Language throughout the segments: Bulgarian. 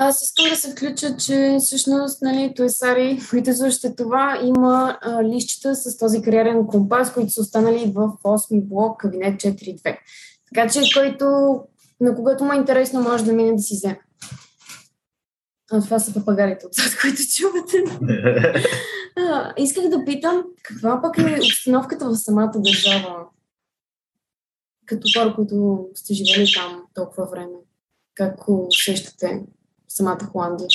Аз искам да се включа, че всъщност нали, Туесари, слушате това, има а, лищчета с този кариерен компас, които са останали в 8 блок, кабинет 4.2. Така че, който, на когото му е интересно, може да мине да си вземе. А, това са папагарите отзад, които чувате. а, исках да питам, каква пък е обстановката в самата държава? Като хора, които сте живели там толкова време. Как усещате самата Холандия?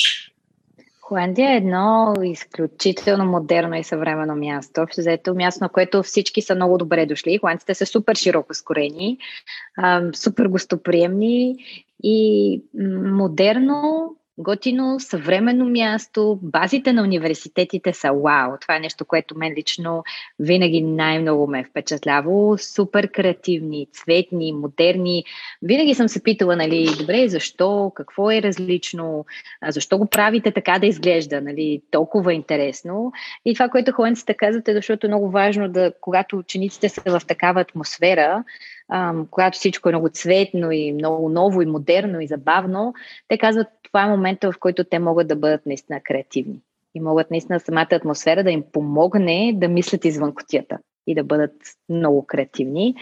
Холандия е едно изключително модерно и съвременно място. Общо заето място, на което всички са много добре дошли. Холандците са супер широко скорени, супер гостоприемни и модерно, готино, съвременно място. Базите на университетите са вау. Това е нещо, което мен лично винаги най-много ме е впечатлявало. Супер креативни, цветни, модерни. Винаги съм се питала, нали, добре, защо, какво е различно, защо го правите така да изглежда, нали, толкова интересно. И това, което холандците казват е, защото е много важно да, когато учениците са в такава атмосфера, ам, когато всичко е много цветно и много ново и модерно и забавно, те казват, това е момента, в който те могат да бъдат наистина креативни. И могат наистина самата атмосфера да им помогне да мислят извън котията и да бъдат много креативни.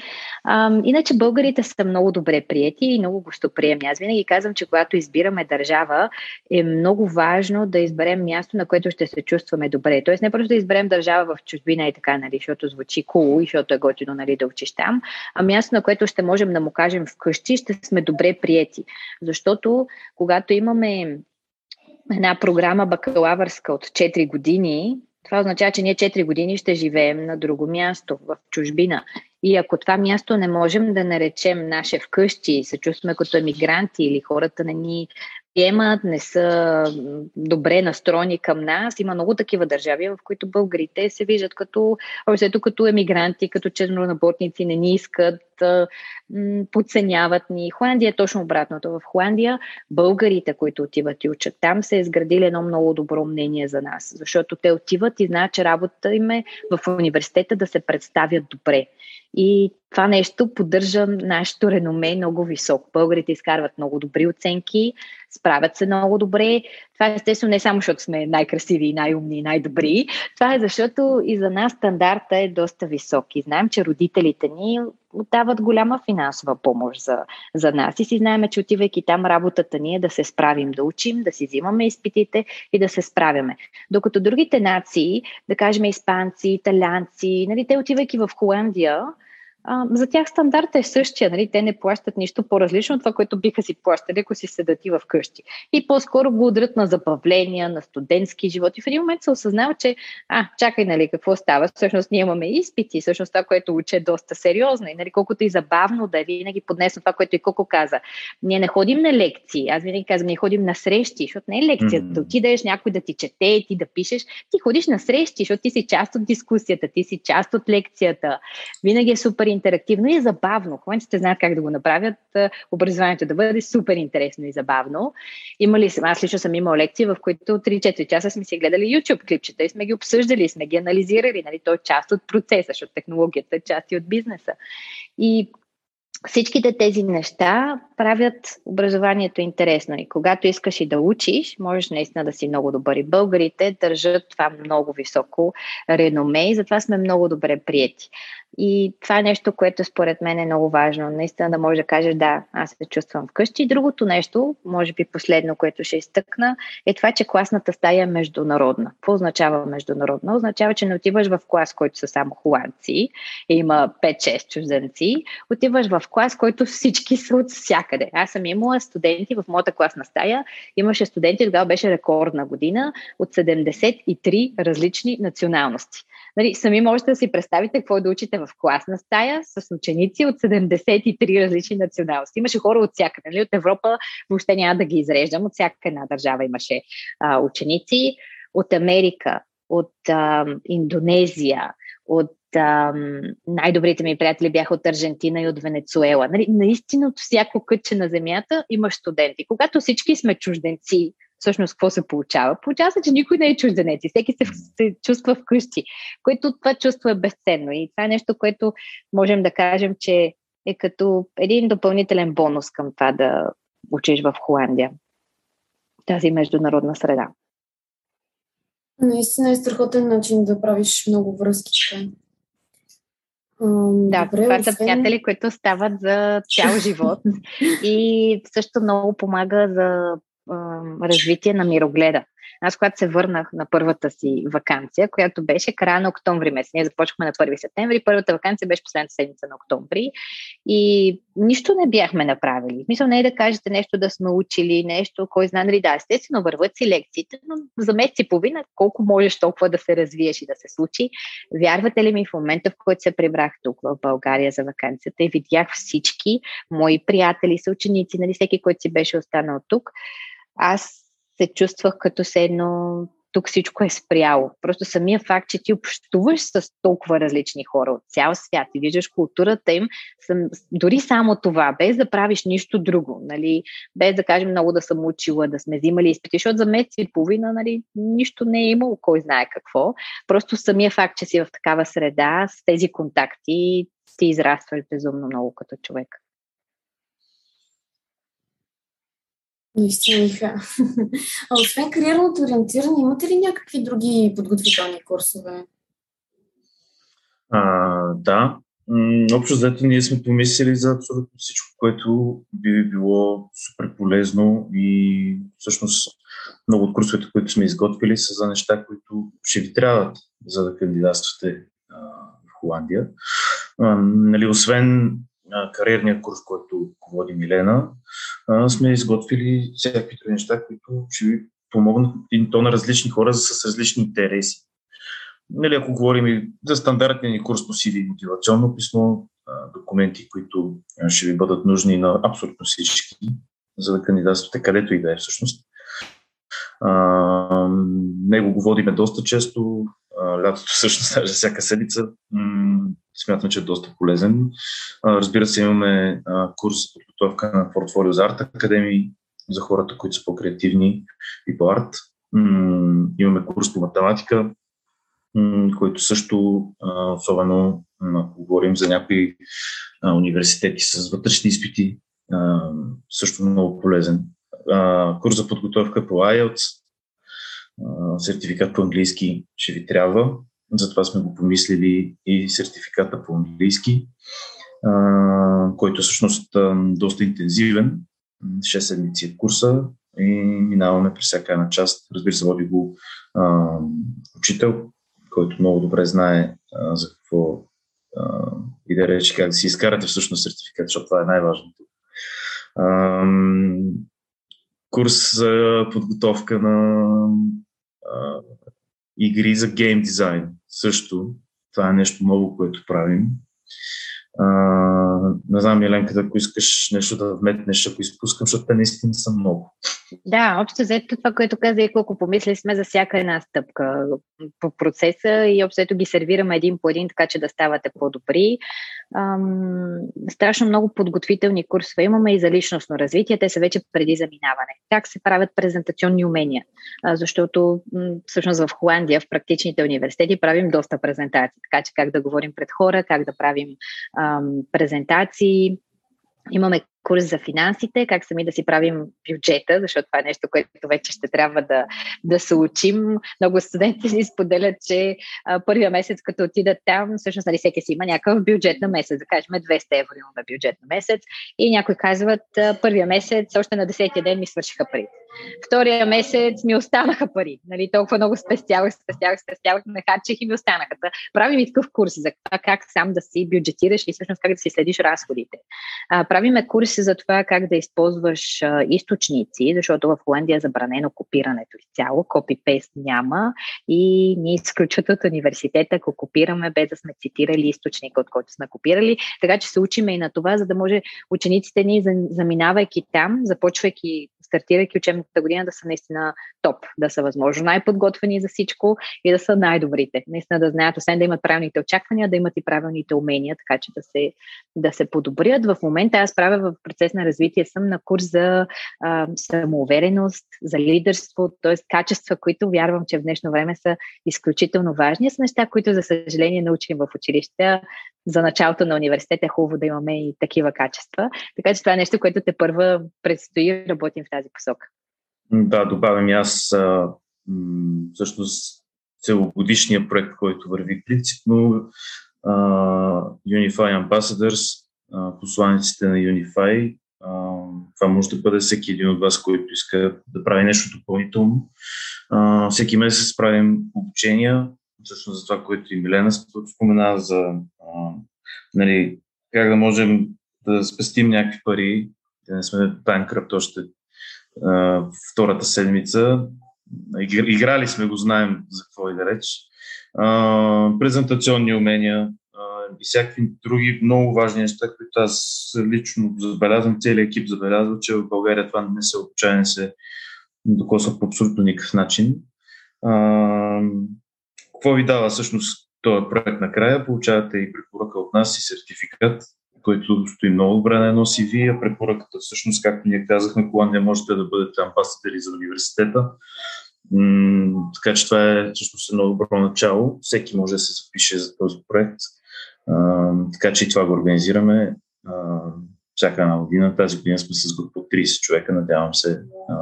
А, иначе българите са много добре прияти и много гостоприемни. Аз винаги казвам, че когато избираме държава, е много важно да изберем място, на което ще се чувстваме добре. Тоест не просто да изберем държава в чужбина и така, нали, защото звучи cool и защото е готино нали, да учиш там, а място, на което ще можем да му кажем вкъщи, ще сме добре прияти. Защото когато имаме една програма бакалавърска от 4 години, това означава, че ние 4 години ще живеем на друго място, в чужбина. И ако това място не можем да наречем наше вкъщи, се чувстваме като емигранти или хората не ни приемат, не са добре настроени към нас. Има много такива държави, в които българите се виждат като, като емигранти, като черноработници, не ни искат, подценяват ни. Холандия е точно обратното. В Холандия българите, които отиват и учат там, е изградили едно много добро мнение за нас, защото те отиват и знаят, че работата им е в университета да се представят добре. И това нещо поддържа нашето реноме много високо. Българите изкарват много добри оценки, справят се много добре. Това естествено не само защото сме най-красиви, най-умни, най-добри. Това е защото и за нас стандарта е доста висок. И знаем, че родителите ни дават голяма финансова помощ за, за нас. И си знаем, че отивайки там, работата ни е да се справим, да учим, да си взимаме изпитите и да се справяме. Докато другите нации, да кажем испанци, италянци, нали, те отивайки в Холандия, а, за тях стандарта е същия. Нали? Те не плащат нищо по-различно от това, което биха си плащали, ако си седат и вкъщи. И по-скоро го удрят на забавления, на студентски живот. И в един момент се осъзнава, че а, чакай, нали, какво става? Всъщност ние имаме изпити, всъщност това, което уче е доста сериозно. И нали, колкото и забавно да е винаги поднесно това, което и Коко каза. Ние не ходим на лекции. Аз винаги казвам, ние ходим на срещи, защото не е лекция. Mm-hmm. Да отидеш някой да ти чете, ти да пишеш. Ти ходиш на срещи, защото ти си част от дискусията, ти си част от лекцията. Винаги е супер интерактивно и забавно. Холандците знаят как да го направят, образованието да бъде супер интересно и забавно. Имали, аз лично съм имал лекции, в които 3-4 часа сме си гледали YouTube клипчета и сме ги обсъждали, сме ги анализирали. Нали? То е част от процеса, защото технологията е част и от бизнеса. И всичките тези неща правят образованието интересно. И когато искаш и да учиш, можеш наистина да си много добър. И българите държат това много високо реноме и затова сме много добре прияти. И това е нещо, което според мен е много важно. Наистина да можеш да кажеш, да, аз се чувствам вкъщи. Другото нещо, може би последно, което ще изтъкна, е това, че класната стая е международна. Какво означава международна? Означава, че не отиваш в клас, който са само холандци, и има 5-6 чужденци. Отиваш в клас, който всички са от всякъде. Аз съм имала студенти в моята класна стая. Имаше студенти, тогава беше рекордна година, от 73 различни националности. Нали, сами можете да си представите какво е да учите в класна стая с ученици от 73 различни националности. Имаше хора от всякъде. Нали, от Европа въобще няма да ги изреждам. От всяка една държава имаше а, ученици. От Америка, от а, Индонезия, от а, най-добрите ми приятели бяха от Аржентина и от Венецуела. Нали, наистина от всяко кътче на земята има студенти. Когато всички сме чужденци, всъщност какво се получава? Получава се, че никой не е чужденец и всеки се, се чувства вкъщи, което това чувство е безценно. И това е нещо, което можем да кажем, че е като един допълнителен бонус към това да учиш в Холандия. тази международна среда. Наистина е страхотен начин да правиш много връзки. Да, Добре, това освен... са приятели, които стават за цял живот и също много помага за развитие на мирогледа. Аз, когато се върнах на първата си вакансия, която беше края на октомври месец, ние започнахме на 1 септември, първата вакансия беше последната седмица на октомври и нищо не бяхме направили. Мисля, не е да кажете нещо да сме учили, нещо, кой знае, нали, да, естествено върват си лекциите, но за месец и половина колко можеш толкова да се развиеш и да се случи. Вярвате ли ми в момента, в който се прибрах тук в България за вакансията и видях всички мои приятели, съученици, нали, всеки, който си беше останал тук, аз се чувствах като се едно тук всичко е спряло. Просто самия факт, че ти общуваш с толкова различни хора от цял свят и виждаш културата им, съм, дори само това, без да правиш нищо друго, нали, без да кажем много да съм учила, да сме взимали изпити, защото за месец и половина нали, нищо не е имало, кой знае какво. Просто самия факт, че си в такава среда, с тези контакти, ти израстваш безумно много като човек. Наистина, Миха. А освен кариерното ориентиране, имате ли някакви други подготвителни курсове? А, да. Общо взето ние сме помислили за абсолютно всичко, което би било супер полезно и всъщност много от курсовете, които сме изготвили, са за неща, които ще ви трябват, за да кандидатствате в Холандия. А, нали, освен кариерния курс, който води Милена, сме изготвили всякакви неща, които ще ви помогнат и то на различни хора с различни интереси. Нали, ако говорим и за стандартния ни курс по CV мотивационно писмо, документи, които ще ви бъдат нужни на абсолютно всички, за да кандидатствате където и да е всъщност. А, него го водиме доста често, лятото всъщност даже всяка седмица. Смятам, че е доста полезен. Разбира се, имаме курс за подготовка на портфолио за арт академии за хората, които са по-креативни и по арт. Имаме курс по математика, който също, особено ако говорим за някои университети с вътрешни изпити, също много полезен. Курс за подготовка по IELTS, сертификат по английски ще ви трябва. Затова сме го помислили и сертификата по английски, който е всъщност доста интензивен. 6 седмици е курса и минаваме през всяка една част. Разбира се, води го а, учител, който много добре знае а, за какво а, и да рече как да си изкарате всъщност сертификат, защото това е най-важното. А, курс за подготовка на а, игри за гейм дизайн също. Това е нещо много, което правим. А, не знам, Еленка, ако искаш нещо да вметнеш, ако изпускам, защото те наистина са много. Да, общо взето това, което каза и колко помисли сме за всяка една стъпка по процеса и общо ги сервираме един по един, така че да ставате по-добри. Ам, страшно много подготвителни курсове имаме и за личностно развитие. Те са вече преди заминаване. Как се правят презентационни умения? А, защото м- всъщност в Холандия, в практичните университети, правим доста презентации. Така че как да говорим пред хора, как да правим ам, презентации. Имаме курс за финансите, как сами да си правим бюджета, защото това е нещо, което вече ще трябва да, да се учим. Много студенти си споделят, че а, първия месец, като отидат там, всъщност нали, всеки си има някакъв бюджет на месец, да кажем 200 евро имаме бюджет на месец и някои казват, първия месец, още на 10 ден ми свършиха пари. Втория месец ми останаха пари. Нали, толкова много спестявах, спестявах, спестявах, нахарчих и ми останаха. Правим и такъв курс за това как сам да си бюджетираш и всъщност как да си следиш разходите. А, правиме курс се за това как да използваш а, източници, защото в Холандия е забранено копирането изцяло, копипейст няма и ние изключват от университета, ако копираме без да сме цитирали източника, от който сме копирали. Така че се учиме и на това, за да може учениците ни, заминавайки там, започвайки стартирайки учебната година, да са наистина топ, да са възможно най-подготвени за всичко и да са най-добрите. Наистина да знаят, освен да имат правилните очаквания, да имат и правилните умения, така че да се, да се подобрят. В момента аз правя в процес на развитие, съм на курс за а, самоувереност, за лидерство, т.е. качества, които вярвам, че в днешно време са изключително важни. Са неща, които, за съжаление, научим в училище. За началото на университета е хубаво да имаме и такива качества. Така че това е нещо, което те първа предстои работим в тази посока. Да, добавям и аз а, всъщност целогодишния проект, който върви принципно Unify Ambassadors, а, посланиците на Unify. А, това може да бъде всеки един от вас, който иска да прави нещо допълнително. А, всеки месец правим обучения, всъщност за това, което и Милена спомена, за а, нали, как да можем да спестим някакви пари, да не сме банкръпт още а, втората седмица. Играли сме го, знаем за какво и да реч. А, презентационни умения а, и всякакви други много важни неща, които аз лично забелязвам, целият екип забелязва, че в България това не се обучава, не се докосва по абсолютно никакъв начин. А, какво ви дава всъщност този проект накрая? Получавате и препоръка от нас и сертификат, който стои много добре на едно CV, а препоръката всъщност, както ние казахме, кога не можете да бъдете амбасадери за университета. М- така че това е всъщност едно добро начало. Всеки може да се запише за този проект. А, така че и това го организираме. А, всяка една година. Тази година сме с група 30 човека. Надявам се а,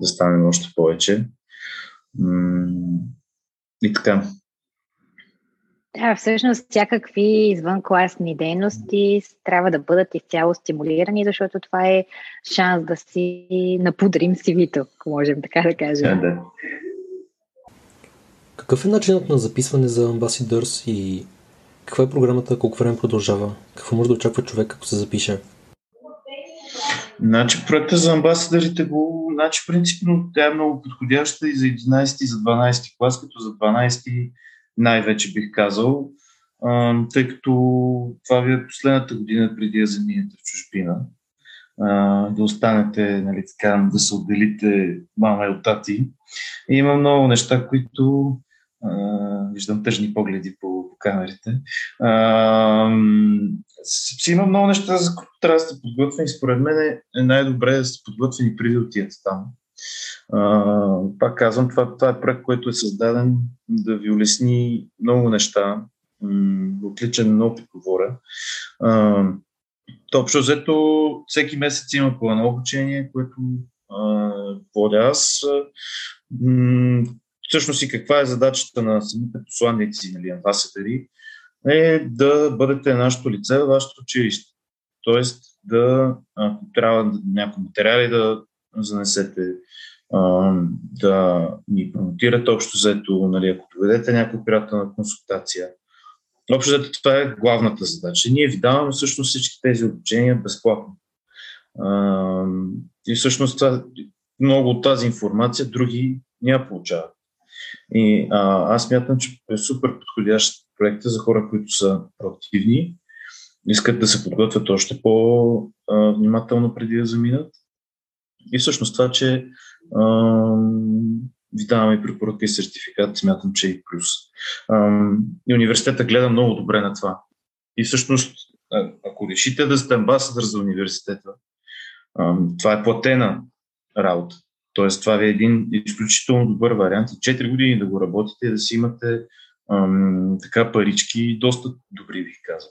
да станем още повече. М- и така. Да, всъщност всякакви извънкласни дейности трябва да бъдат изцяло стимулирани, защото това е шанс да си напудрим CV-то, ако можем така да кажем. Да, да. Какъв е начинът на записване за Ambassadors и каква е програмата, колко време продължава? Какво може да очаква човек, ако се запише? Значи проекта за амбасадърите го, значи принципно тя е много подходяща и за 11 и за 12 клас, като за 12 най-вече бих казал, тъй като това ви е последната година преди да заминете в чужбина. Да останете, нали, така, да се отделите мама и от тати. И има много неща, които виждам тъжни погледи по, по камерите. А, си има много неща, за които трябва да сте подготвени. Според мен е най-добре да сте подготвени преди да отидете там. А, пак казвам, това, това е проект, който е създаден да ви улесни много неща. Отличен опит говоря. А, то общо взето всеки месец има по едно обучение, което а, водя аз. Всъщност и каква е задачата на самите посланници, нали, амбасадъри, е да бъдете нашето лице вашето училище. Тоест да, ако трябва някои материали да занесете, да ни промотирате общо заето, нали, ако доведете някой приятелна консултация. Общо заето това е главната задача. Ние ви даваме всъщност всички тези обучения безплатно. И всъщност това, много от тази информация други няма получават. И а, аз мятам, че е супер подходящ проект за хора, които са проактивни, искат да се подготвят още по-внимателно преди да заминат. И всъщност това, че а, ви даваме препоръка и сертификат, смятам, че е и плюс. А, и университета гледа много добре на това. И всъщност, ако решите да сте амбасадър за университета, а, това е платена работа. Тоест, това ви е един изключително добър вариант. 4 години да го работите и да си имате ам, така парички, доста добри, бих казал.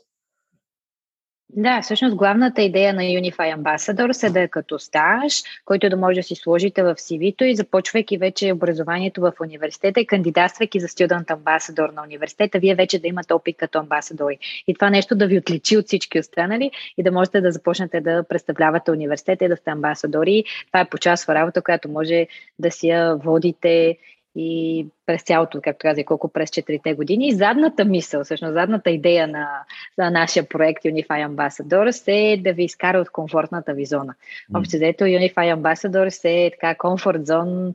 Да, всъщност главната идея на Unify Ambassadors е да е като стаж, който да може да си сложите в CV-то и започвайки вече образованието в университета и кандидатствайки за Student Ambassador на университета, вие вече да имате опит като амбасадори. И това нещо да ви отличи от всички останали и да можете да започнете да представлявате университета и да сте амбасадори. Това е почасова работа, която може да си я водите и през цялото, както казах, колко през четирите години. И задната мисъл, всъщност задната идея на, на нашия проект Unify Ambassadors е да ви изкара от комфортната ви зона. Mm. Общо взето Unify Ambassadors е така комфорт зон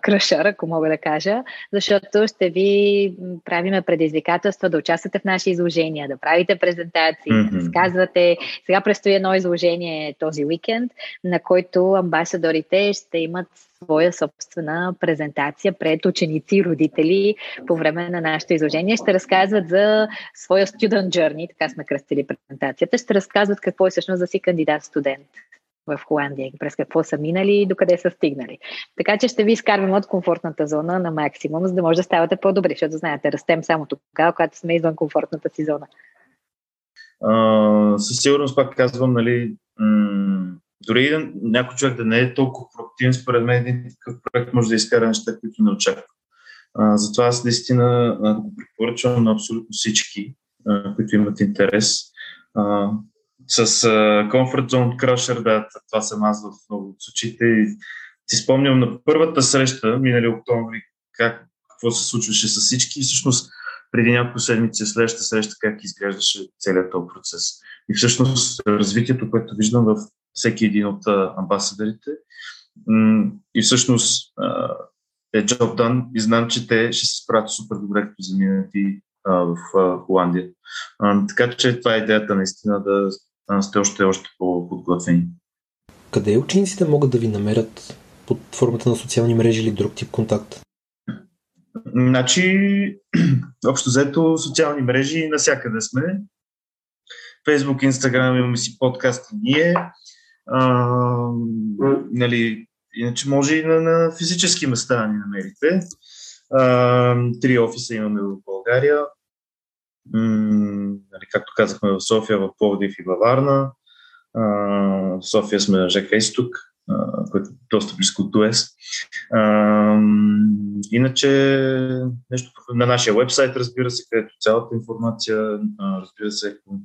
кръшър, ако мога да кажа, защото ще ви правиме предизвикателства да участвате в наши изложения, да правите презентации, mm-hmm. да разказвате. Сега предстои едно изложение този уикенд, на който амбасадорите ще имат своя собствена презентация пред ученици родители по време на нашето изложение. Ще разказват за своя student journey, така сме кръстили презентацията. Ще разказват какво е всъщност за си кандидат студент в Холандия, през какво са минали и докъде са стигнали. Така че ще ви изкарваме от комфортната зона на максимум, за да може да ставате по-добри, защото знаете, растем само тогава, когато сме извън комфортната си зона. Uh, със сигурност пак казвам, нали, м- дори да някой човек да не е толкова проактивен, според мен един такъв проект може да изкара неща, които не очаква. Затова аз наистина го препоръчвам на абсолютно всички, а, които имат интерес. А, с а, Comfort Zone Crusher, да, това съм аз в много от случаите. Си спомням на първата среща, минали октомври, как, какво се случваше с всички и всъщност преди няколко седмици следващата среща как изглеждаше целият този процес. И всъщност развитието, което виждам в всеки един от амбасадорите и всъщност е job done и знам, че те ще се справят супер добре, като заминат и в Холандия. Така че това е идеята наистина да сте още, още по-подготвени. Къде учениците могат да ви намерят под формата на социални мрежи или друг тип контакт? Значи, общо взето, социални мрежи насякъде сме. Фейсбук, Инстаграм, имаме си подкаст и ние. А, нали, иначе може и на, на физически места ни намерите. А, три офиса имаме в България. М, нали, както казахме в София, в Пловдив и във Варна. А, в София сме на ЖК Изток, който е доста близко от УЕС. Иначе нещо на нашия вебсайт, разбира се, където цялата информация, разбира се, ако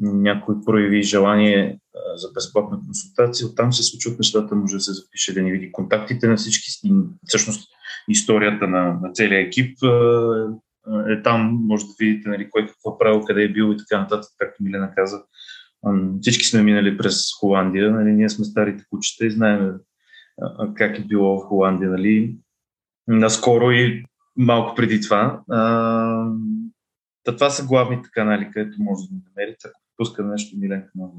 някой прояви желание за безплатна консултация, оттам се случват нещата, може да се запише да ни види контактите на всички, всъщност историята на, на целия екип е там, може да видите нали, кой какво правил, къде е бил и така нататък, както Милена каза. Всички сме минали през Холандия, нали, ние сме старите кучета и знаем как е било в Холандия. Нали. Наскоро и малко преди това. А, това са главните канали, където може да намерите. Ако пуска нещо, Миленка може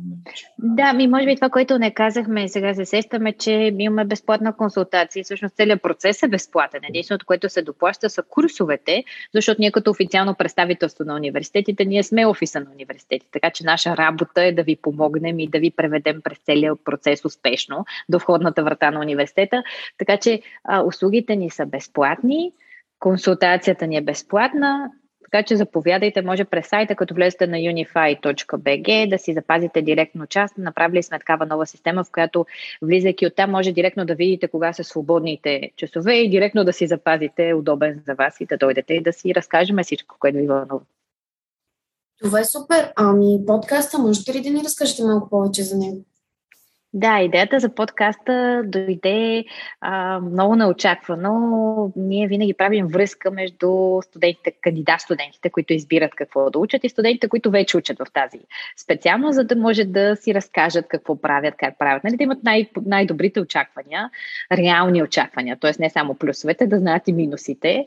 да ми може би това, което не казахме, сега се сещаме, че имаме безплатна консултация. Всъщност целият процес е безплатен. Единственото, което се доплаща са курсовете, защото ние като официално представителство на университетите, ние сме офиса на университетите, така че наша работа е да ви помогнем и да ви преведем през целият процес успешно до входната врата на университета. Така че а, услугите ни са безплатни, консултацията ни е безплатна, така че заповядайте, може през сайта, като влезете на unify.bg, да си запазите директно част. Направили сме такава нова система, в която влизайки оттам, може директно да видите кога са свободните часове и директно да си запазите удобен за вас и да дойдете и да си разкажем всичко, което ви вълнува. Това е супер. Ами подкаста, можете ли да ни разкажете малко повече за него? Да, идеята за подкаста дойде а, много неочаквано. Ние винаги правим връзка между студентите, кандидат студентите, които избират какво да учат и студентите, които вече учат в тази специално, за да може да си разкажат какво правят, как правят. Нали, да имат най- най-добрите очаквания, реални очаквания, т.е. не само плюсовете, да знаят и минусите.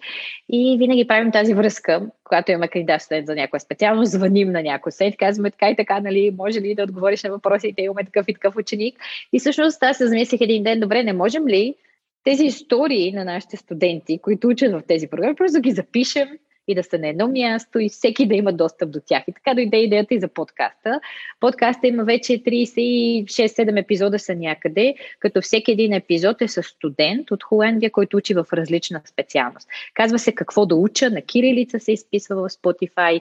И винаги правим тази връзка, когато имаме кандидат студент за някоя специално, звъним на някой студент, казваме така и така, нали, може ли да отговориш на въпросите, имаме такъв и такъв ученик. И всъщност аз се замислих един ден, добре, не можем ли тези истории на нашите студенти, които учат в тези програми, просто да ги запишем и да са на едно място и всеки да има достъп до тях. И така дойде идеята и за подкаста. Подкаста има вече 36-7 епизода са някъде, като всеки един епизод е с студент от Холандия, който учи в различна специалност. Казва се какво да уча, на кирилица се изписва в Spotify.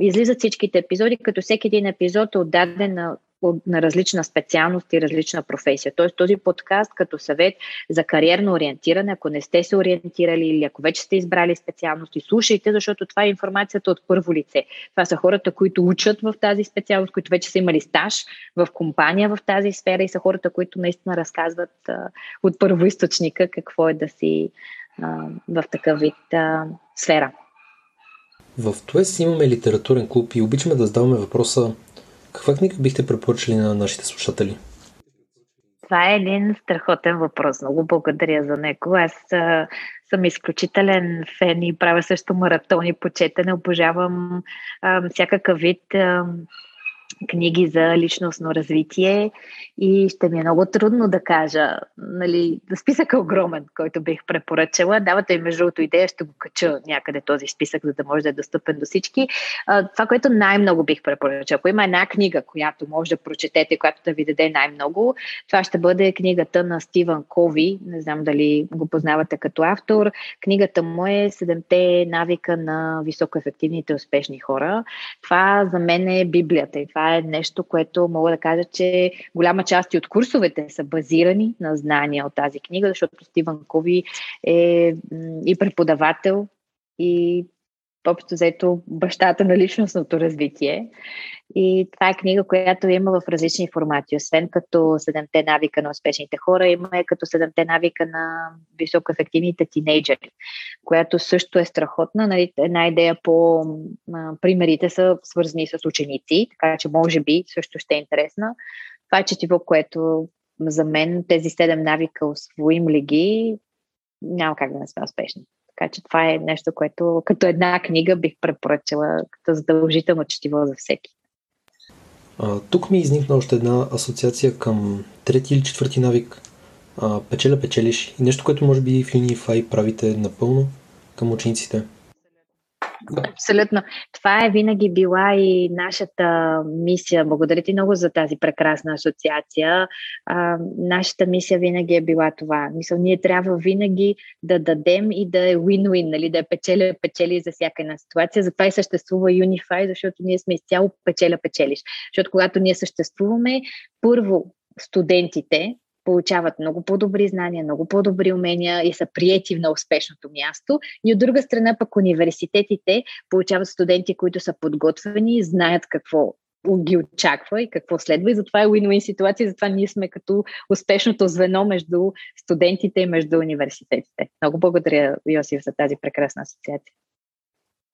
Излизат всичките епизоди, като всеки един епизод е отдаден на на различна специалност и различна професия. Тоест този подкаст като съвет за кариерно ориентиране, ако не сте се ориентирали или ако вече сте избрали специалности, слушайте, защото това е информацията от първо лице. Това са хората, които учат в тази специалност, които вече са имали стаж в компания в тази сфера и са хората, които наистина разказват а, от първоисточника какво е да си а, в такъв вид а, сфера. В ТУЕС имаме литературен клуб и обичаме да задаваме въпроса каква книга бихте препоръчали на нашите слушатели? Това е един страхотен въпрос. Много благодаря за него. Аз а, съм изключителен фен и правя също маратони по четене. Обожавам а, всякакъв вид а, книги за личностно развитие и ще ми е много трудно да кажа, нали, списък е огромен, който бих препоръчала. Давате ми между другото идея, ще го кача някъде този списък, за да може да е достъпен до всички. Това, което най-много бих препоръчала, ако има една книга, която може да прочетете, която да ви даде най-много, това ще бъде книгата на Стивън Кови, не знам дали го познавате като автор. Книгата му е Седемте навика на високоефективните успешни хора. Това за мен е Библията и това Това е нещо, което мога да кажа, че голяма част от курсовете са базирани на знания от тази книга, защото Стивън Кови е и преподавател, и общо взето бащата на личностното развитие. И това е книга, която има в различни формати. Освен като седемте навика на успешните хора, има и като седемте навика на високоефективните тинейджери, която също е страхотна. Нали, една идея по примерите са свързани с ученици, така че може би също ще е интересна. Това е четиво, което за мен тези седем навика, освоим ли ги, няма как да не сме успешни. Така че това е нещо, което като една книга бих препоръчала като задължително четиво за всеки. А, тук ми изникна още една асоциация към трети или четвърти навик. А, печеля печелиш. И нещо, което може би в Unify правите напълно към учениците. Абсолютно. Това е винаги била и нашата мисия. Благодаря ти много за тази прекрасна асоциация. А, нашата мисия винаги е била това. Мисля, ние трябва винаги да дадем и да е win-win, нали? да е печеля-печели за всяка една ситуация. Затова и съществува Unify, защото ние сме изцяло печеля-печелиш. Защото когато ние съществуваме, първо студентите, получават много по-добри знания, много по-добри умения и са приети на успешното място. И от друга страна пък университетите получават студенти, които са подготвени, знаят какво ги очаква и какво следва. И затова е win-win ситуация, затова ние сме като успешното звено между студентите и между университетите. Много благодаря, Йосиф, за тази прекрасна асоциация.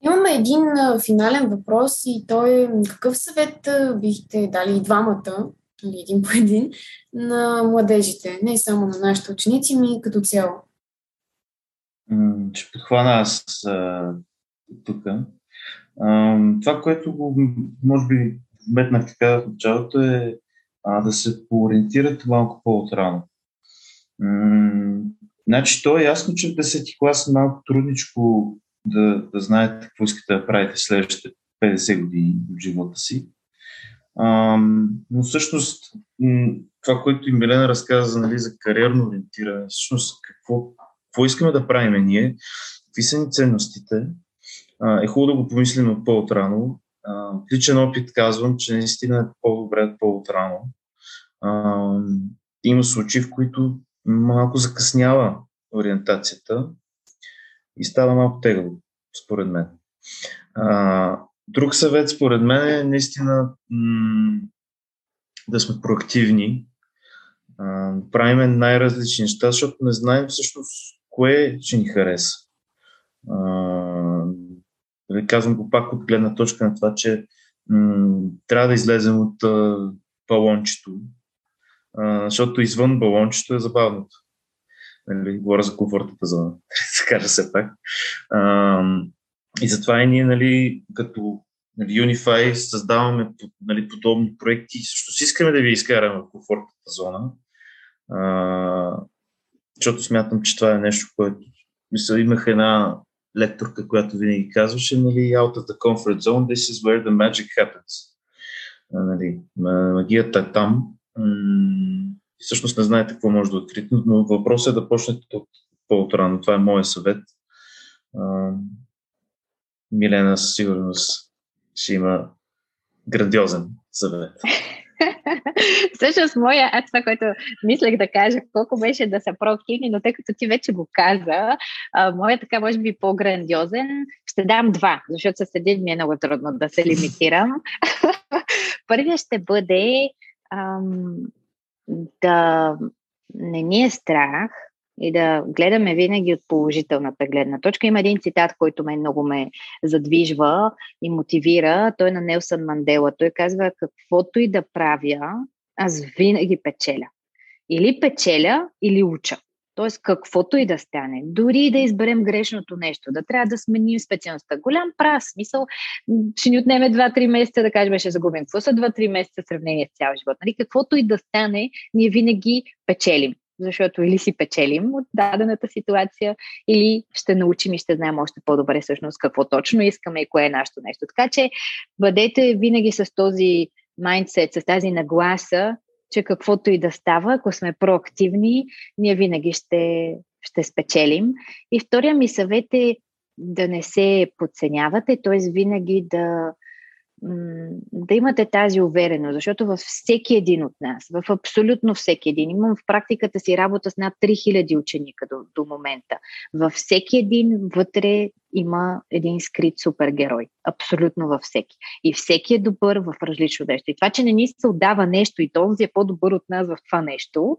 Имаме един финален въпрос и той е какъв съвет бихте дали и двамата нали, един по един, на младежите, не само на нашите ученици, ми като цяло. Ще подхвана аз тук. Това, което го, може би вметнах така в началото е а, да се поориентират малко по-отрано. Значи, то е ясно, че в 10 клас е малко трудничко да, да знаете какво искате да правите следващите 50 години в живота си. А, но всъщност това, което и Милена разказа нали, за кариерно ориентиране, всъщност какво, какво искаме да правим ние, какви са ни ценностите, а, е хубаво да го помислим от по-отрано. От личен опит казвам, че наистина е по-добре по-отрано. А, има случаи, в които малко закъснява ориентацията и става малко тегло, според мен. А, Друг съвет, според мен, е наистина м- да сме проактивни, а, правиме най-различни неща, защото не знаем всъщност кое ще ни хареса. А, да казвам го пак от гледна точка на това, че м- трябва да излезем от а, балончето, а, защото извън балончето е забавното. Нали, говоря за комфортната зона, да се пак. А, и затова и ние, нали, като нали, Unify създаваме нали, подобни проекти също си искаме да ви изкараме в комфортната зона, а, защото смятам, че това е нещо, което мисля, имах една лекторка, която винаги казваше, нали, out of the comfort zone, this is where the magic happens. А, нали, магията е там. И всъщност не знаете какво може да открите, но въпросът е да почнете от по-отрано. Това е моят съвет. Милена със сигурност ще има грандиозен съвет. Всъщност, моя, аз това, което мислех да кажа, колко беше да са проактивни, но тъй като ти вече го каза, а, моя така може би по-грандиозен, ще дам два, защото с един ми е много трудно да се лимитирам. Първият ще бъде ам, да не ни е страх и да гледаме винаги от положителната гледна точка. Има един цитат, който ме много ме задвижва и мотивира. Той е на Нелсън Мандела. Той казва, каквото и да правя, аз винаги печеля. Или печеля, или уча. Тоест, каквото и да стане, дори да изберем грешното нещо, да трябва да сменим специалността. Голям прас, смисъл, ще ни отнеме 2-3 месеца да кажем, ще загубим. Какво са 2-3 месеца в сравнение с цял живот? Нали? Каквото и да стане, ние винаги печелим защото или си печелим от дадената ситуация, или ще научим и ще знаем още по-добре всъщност какво точно искаме и кое е нашето нещо. Така че бъдете винаги с този майндсет, с тази нагласа, че каквото и да става, ако сме проактивни, ние винаги ще, ще спечелим. И втория ми съвет е да не се подценявате, т.е. винаги да да имате тази увереност, защото във всеки един от нас, в абсолютно всеки един, имам в практиката си работа с над 3000 ученика до, до момента, във всеки един вътре има един скрит супергерой. Абсолютно във всеки. И всеки е добър в различно нещо. И това, че не ни се отдава нещо и този е по-добър от нас в това нещо,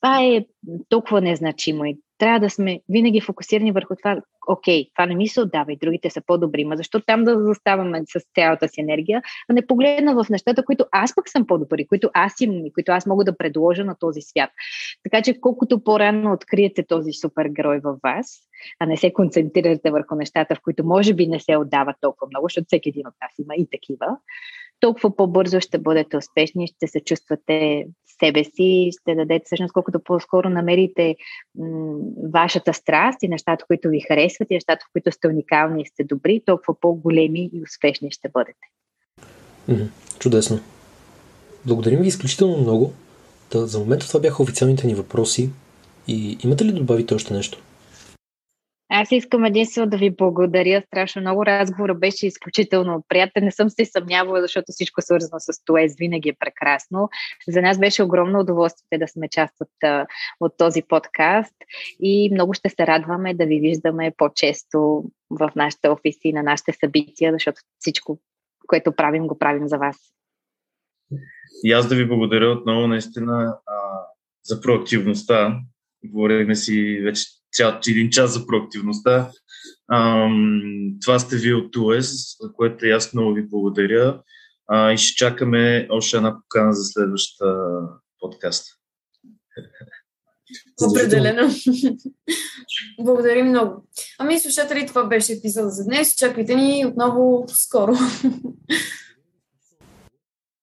това е толкова незначимо и трябва да сме винаги фокусирани върху това, окей, това не ми се отдава и другите са по-добри, ма защо там да заставаме с цялата си енергия, а не погледна в нещата, които аз пък съм по-добри, които аз имам и които аз мога да предложа на този свят. Така че колкото по-рано откриете този супергерой във вас, а не се концентрирате върху нещата, в които може би не се отдават толкова много, защото всеки един от нас има и такива, толкова по-бързо ще бъдете успешни, ще се чувствате себе си, ще дадете всъщност колкото по-скоро намерите м- вашата страст и нещата, които ви харесват и нещата, в които сте уникални и сте добри, толкова по-големи и успешни ще бъдете. чудесно. Благодарим ви изключително много. Да, за момента това бяха официалните ни въпроси. И имате ли добавите още нещо? Аз искам единствено да ви благодаря. Страшно много разговора беше изключително приятен. Не съм се съмнявала, защото всичко свързано с Туез винаги е прекрасно. За нас беше огромно удоволствие да сме част от, от този подкаст и много ще се радваме да ви виждаме по-често в нашите офиси, на нашите събития, защото всичко, което правим, го правим за вас. И аз да ви благодаря отново наистина а, за проактивността. Говорихме си вече цял един час за проактивността. Ам, това сте вие от ТУЕС, за което и аз много ви благодаря. А, и ще чакаме още една покана за следващата подкаст. Определено. Благодарим много. Ами, слушатели, това беше епизода за днес. Чакайте ни отново скоро.